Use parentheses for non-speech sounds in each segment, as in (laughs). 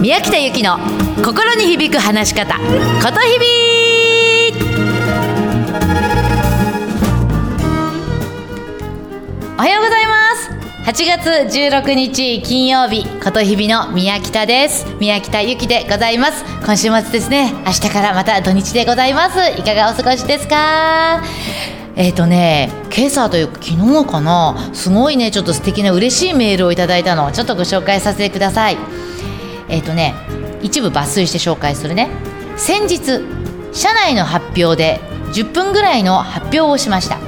宮北由紀の心に響く話し方ことひびおはようございます。8月16日金曜日ことひびの宮北です。宮北由紀でございます。今週末ですね。明日からまた土日でございます。いかがお過ごしですか？えっ、ー、とね今朝というか昨日かな。すごいねちょっと素敵な嬉しいメールをいただいたのをちょっとご紹介させてください。えっ、ー、とね一部抜粋して紹介するね。先日社内の発表で10分ぐらいの発表をしました。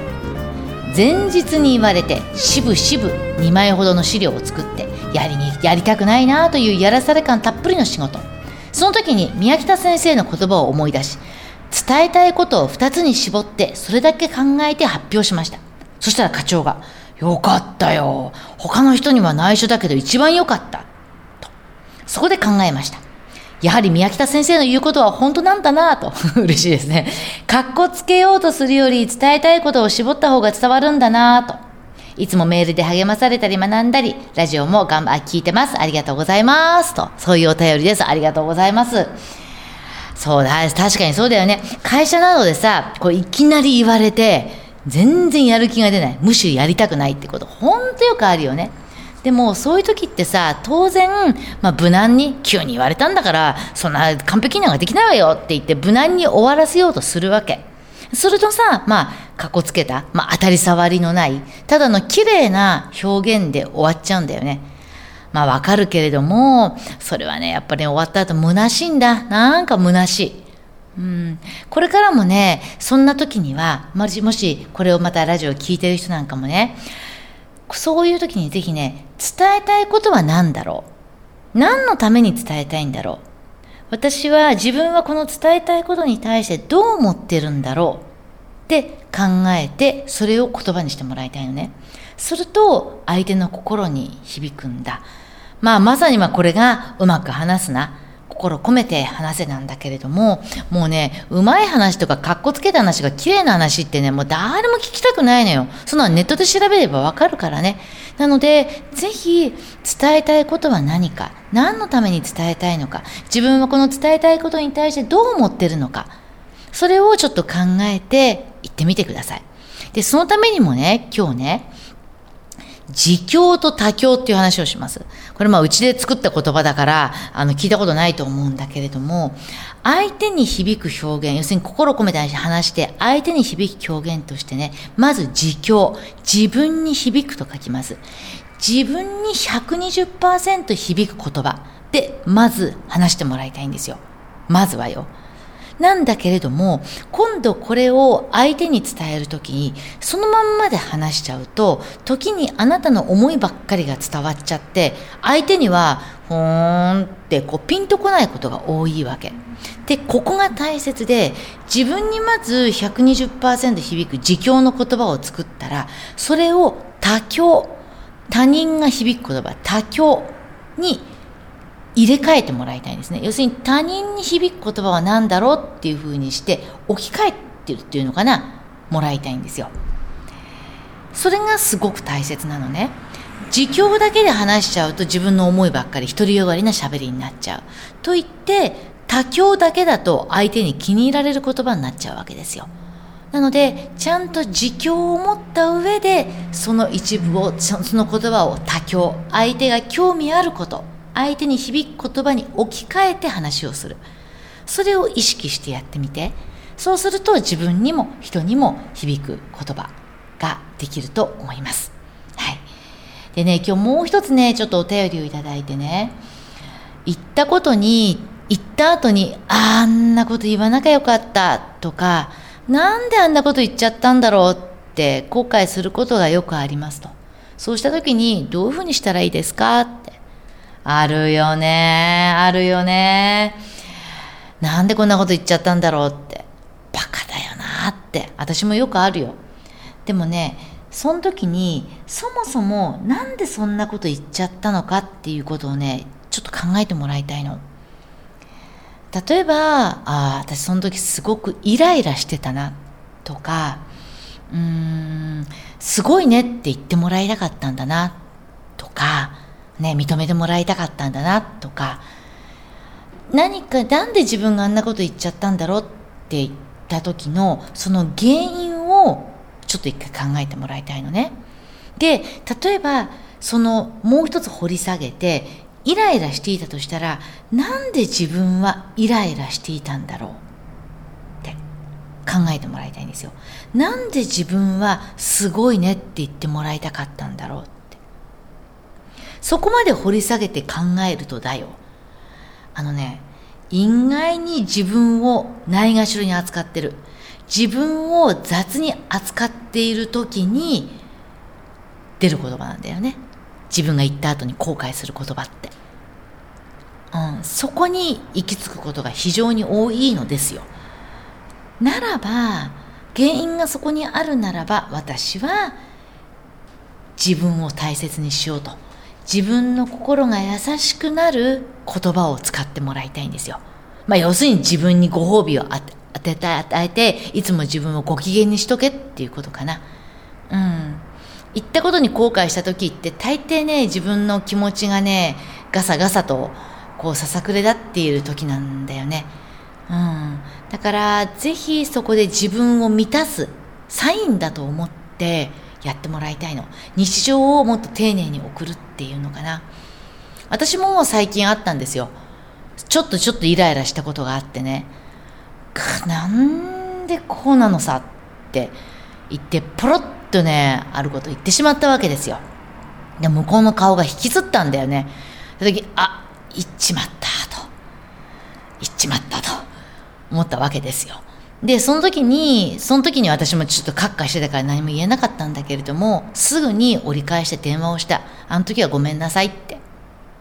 前日に言われてしぶしぶ2枚ほどの資料を作ってやりにやりたくないなというやらされ感たっぷりの仕事。その時に宮北先生の言葉を思い出し伝えたいことを2つに絞ってそれだけ考えて発表しました。そしたら課長が「よかったよ。他の人には内緒だけど一番よかった」そこで考えましたやはり宮北先生の言うことは本当なんだなと (laughs) 嬉しいですねかっこつけようとするより伝えたいことを絞った方が伝わるんだなといつもメールで励まされたり学んだり、ラジオも頑張、聞いてます。ありがとうございます。と、そういうお便りです。ありがとうございます。そうだ、確かにそうだよね。会社などでさ、こういきなり言われて、全然やる気が出ない。むしろやりたくないってこと、ほんとよくあるよね。でもそういう時ってさ当然、まあ、無難に急に言われたんだからそんな完璧なんかできないわよって言って無難に終わらせようとするわけするとさまあかっこつけた、まあ、当たり障りのないただの綺麗な表現で終わっちゃうんだよねまあわかるけれども、それはね、やっぱり、ね、終わった後虚しいんだ。なんか虚しい。うん、これからもね、そんな時には、もし、もしこれをまたラジオ聞いてる人なんかもね、そういう時にぜひね、伝えたいことは何だろう？何のために伝えたいんだろう？私は自分はこの伝えたいことに対してどう思ってるんだろう？って考えて、それを言葉にしてもらいたいのね。すると、相手の心に響くんだ。まあまさにまこれがうまく話すな。心込めて話せなんだけれども、もうね、うまい話とかかっこつけた話が綺麗な話ってね、もう誰も聞きたくないのよ。そのネットで調べればわかるからね。なので、ぜひ伝えたいことは何か、何のために伝えたいのか、自分はこの伝えたいことに対してどう思ってるのか、それをちょっと考えて言ってみてください。で、そのためにもね、今日ね、自供と他供っていう話をします。これまあうちで作った言葉だから、あの聞いたことないと思うんだけれども、相手に響く表現、要するに心を込めて話して、相手に響く表現としてね、まず自供、自分に響くと書きます。自分に120%響く言葉で、まず話してもらいたいんですよ。まずはよ。なんだけれども、今度これを相手に伝える時に、そのまんまで話しちゃうと、時にあなたの思いばっかりが伝わっちゃって、相手には、ほーんってこうピンとこないことが多いわけ。で、ここが大切で、自分にまず120%響く自供の言葉を作ったら、それを他教、他人が響く言葉、他教に入れ替えてもらいたいんですね。要するに他人に響く言葉は何だろうっていうふうにして置き換えてるっていうのかな？もらいたいんですよ。それがすごく大切なのね。自供だけで話しちゃうと自分の思いばっかり独りよがりな喋りになっちゃう。と言って他教だけだと相手に気に入られる言葉になっちゃうわけですよ。なのでちゃんと自供を持った上でその一部をその言葉を他教相手が興味あること相手に響く言葉に置き換えて話をする。それを意識してやってみて。そうすると自分にも人にも響く言葉ができると思います。はい。でね今日もう一つねちょっとお便りをいただいてね。言ったことに言った後にあんなこと言わなきゃよかった。とかなんであんなこと言っちゃったんだろうって後悔することがよくありますと。そうした時にどういうふうにしたらいいですかあるよね。あるよね。なんでこんなこと言っちゃったんだろうって。バカだよなって。私もよくあるよ。でもねその時にそもそもなんでそんなこと言っちゃったのかっていうことをねちょっと考えてもらいたいの。例えばああ私その時すごくイライラしてたな。とかうーんすごいねって言ってもらいたかったんだな。とかね、認めてもらいたかったんだなとか何かなんで自分があんなこと言っちゃったんだろうって言った時のその原因をちょっと一回考えてもらいたいのね。で例えばそのもう一つ掘り下げてイライラしていたとしたらなんで自分はイライラしていたんだろうって考えてもらいたいんですよ。なんで自分はすごいねって言ってもらいたかったんだろう。そこまで掘り下げて考えるとだよ。あのね、意外に自分をないがしろに扱ってる。自分を雑に扱っている時に出る言葉なんだよね。自分が言った後に後悔する言葉って。うん、そこに行き着くことが非常に多いのですよ。ならば、原因がそこにあるならば、私は自分を大切にしようと。自分の心が優しくなる言葉を使ってもらいたいんですよ。まあ、要するに自分にご褒美を当てて与えて、いつも自分をご機嫌にしとけっていうことかな。うん。言ったことに後悔した時って大抵ね、自分の気持ちがね、ガサガサとこうささくれだっている時なんだよね。うん。だから、ぜひそこで自分を満たすサインだと思ってやってもらいたいの。日常をもっと丁寧に送るっていうのかな。私も最近あったんですよ。ちょっとちょっとイライラしたことがあってね。なんでこうなのさって言って、ポロッとね、あること言ってしまったわけですよ。で、向こうの顔が引きつったんだよね。その時、あ、言っちまったと。言っちまったと思ったわけですよ。で、その時に、その時に私もちょっとカッカしてたから何も言えなかったんだけれども、すぐに折り返して電話をした。あの時はごめんなさいって。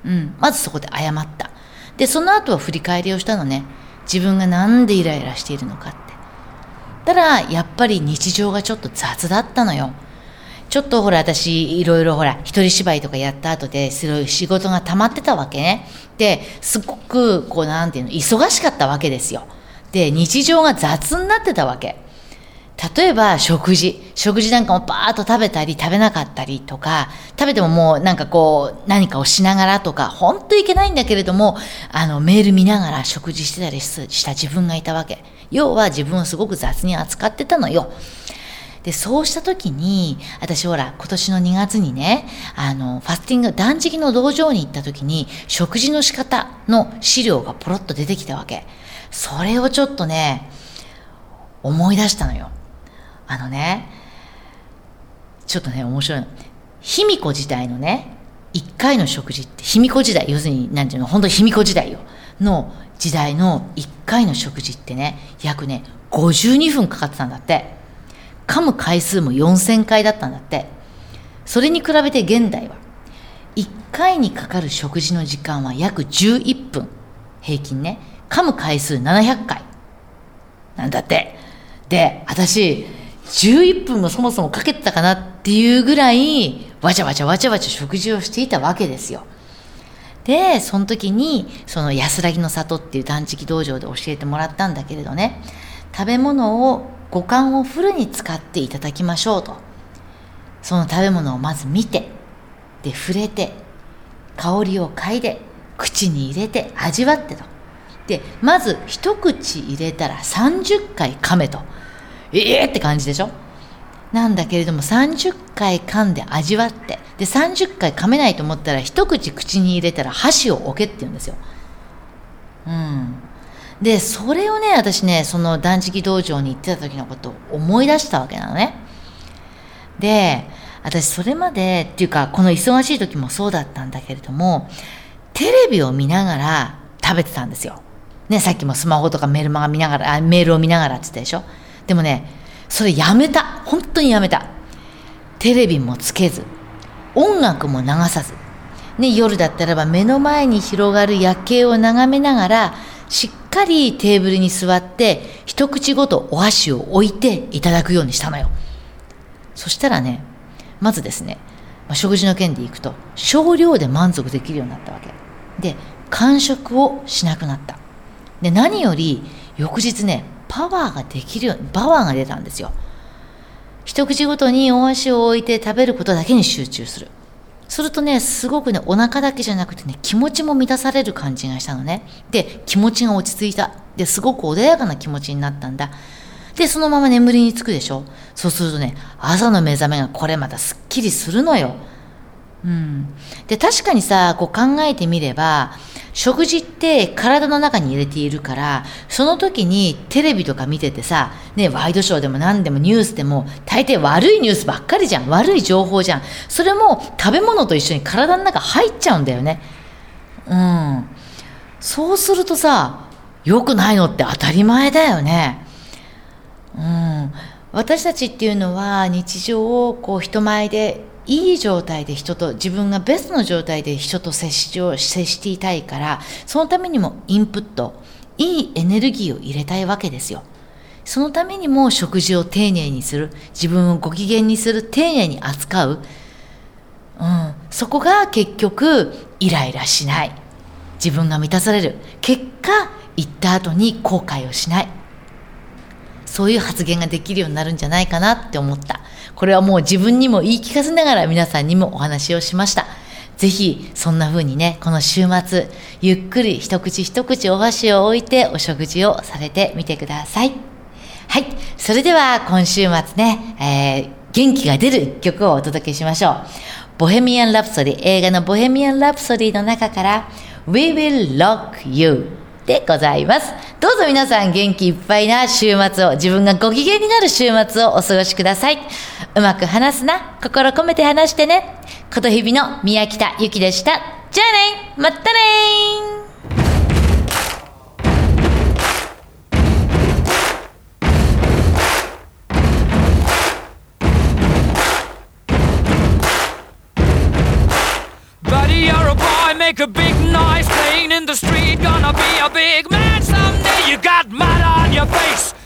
うん。まずそこで謝った。で、その後は振り返りをしたのね。自分がなんでイライラしているのかって。たら、やっぱり日常がちょっと雑だったのよ。ちょっとほら私いろいろほら一人芝居とかやった後ですごい仕事が溜まってたわけね。で、すごくこうなんていうの忙しかったわけですよ。で、日常が雑になってたわけ。例えば食事。食事なんかもバーッと食べたり食べなかったりとか、食べてももうなんかこう何かをしながらとか、ほんといけないんだけれども、あのメール見ながら食事してたりした自分がいたわけ。要は自分をすごく雑に扱ってたのよ。で、そうした時に、私ほら、今年の2月にね、あの、ファスティング、断食の道場に行った時に、食事の仕方の資料がポロッと出てきたわけ。それをちょっとね、思い出したのよ。あのね、ちょっとね、面白いの。卑弥呼時代のね、1回の食事って、卑弥呼時代、要するに、なんていうの、本当に卑弥呼時代よ、の時代の1回の食事ってね、約ね、52分かかってたんだって。噛む回数も4000回だったんだって。それに比べて現代は、1回にかかる食事の時間は約11分。平均ね。噛む回数700回。なんだって。で、私、11分もそもそもかけてたかなっていうぐらい、わちゃわちゃわちゃわちゃ食事をしていたわけですよ。で、その時に、その安らぎの里っていう断食道場で教えてもらったんだけれどね、食べ物を五感をフルに使っていただきましょうと。その食べ物をまず見て、で、触れて、香りを嗅いで、口に入れて、味わってと。で、まず一口入れたら30回噛めと。ええー、って感じでしょ？なんだけれども30回噛んで味わって、で、30回噛めないと思ったら一口口に入れたら箸を置けって言うんですよ。うん。で、それをね、私ね、その断食道場に行ってた時のことを思い出したわけなのね。で、私それまで、っていうか、この忙しい時もそうだったんだけれども、テレビを見ながら食べてたんですよ。ね、さっきもスマホとかメールマガ見ながら、あメールを見ながらって言ったでしょ？でもね、それやめた。本当にやめた。テレビもつけず、音楽も流さず、ね、夜だったらば目の前に広がる夜景を眺めながら、しっかりテーブルに座って一口ごとお箸を置いていただくようにしたのよそしたらねまずですね、まあ、食事の件でいくと少量で満足できるようになったわけで完食をしなくなったで何より翌日ねパワーができるようにパワーが出たんですよ。一口ごとにお箸を置いて食べることだけに集中する。するとねすごくねお腹だけじゃなくてね気持ちも満たされる感じがしたのね。で気持ちが落ち着いた。ですごく穏やかな気持ちになったんだ。でそのまま眠りにつくでしょ。そうするとね朝の目覚めがこれまたすっきりするのよ。うん、で確かにさこう考えてみれば食事って体の中に入れているからその時にテレビとか見ててさ、ね、ワイドショーでも何でもニュースでも大抵悪いニュースばっかりじゃん。悪い情報じゃん。それも食べ物と一緒に体の中入っちゃうんだよね。うん。そうするとさ良くないのって当たり前だよね。うん。私たちっていうのは日常をこう人前でいい状態で人と自分がベストの状態で人と接しを接していたいからそのためにもインプットいいエネルギーを入れたいわけですよ。そのためにも食事を丁寧にする自分をご機嫌にする丁寧に扱う、うん、そこが結局イライラしない。自分が満たされる。結果行った後に後悔をしない。そういう発言ができるようになるんじゃないかなって思った。これはもう自分にも言い聞かせながら皆さんにもお話をしました。ぜひ、そんな風にね、この週末、ゆっくり一口一口お箸を置いてお食事をされてみてください。はい。それでは今週末ね、えー、元気が出る曲をお届けしましょう。ボヘミアン・ラプソディ、映画のボヘミアン・ラプソディの中から、We Will Rock You でございます。どうぞ皆さん元気いっぱいな週末を、自分がご機嫌になる週末をお過ごしください。うまく話すな。心込めて話してね。ことひびの宮北ゆきでした。じゃあねまたね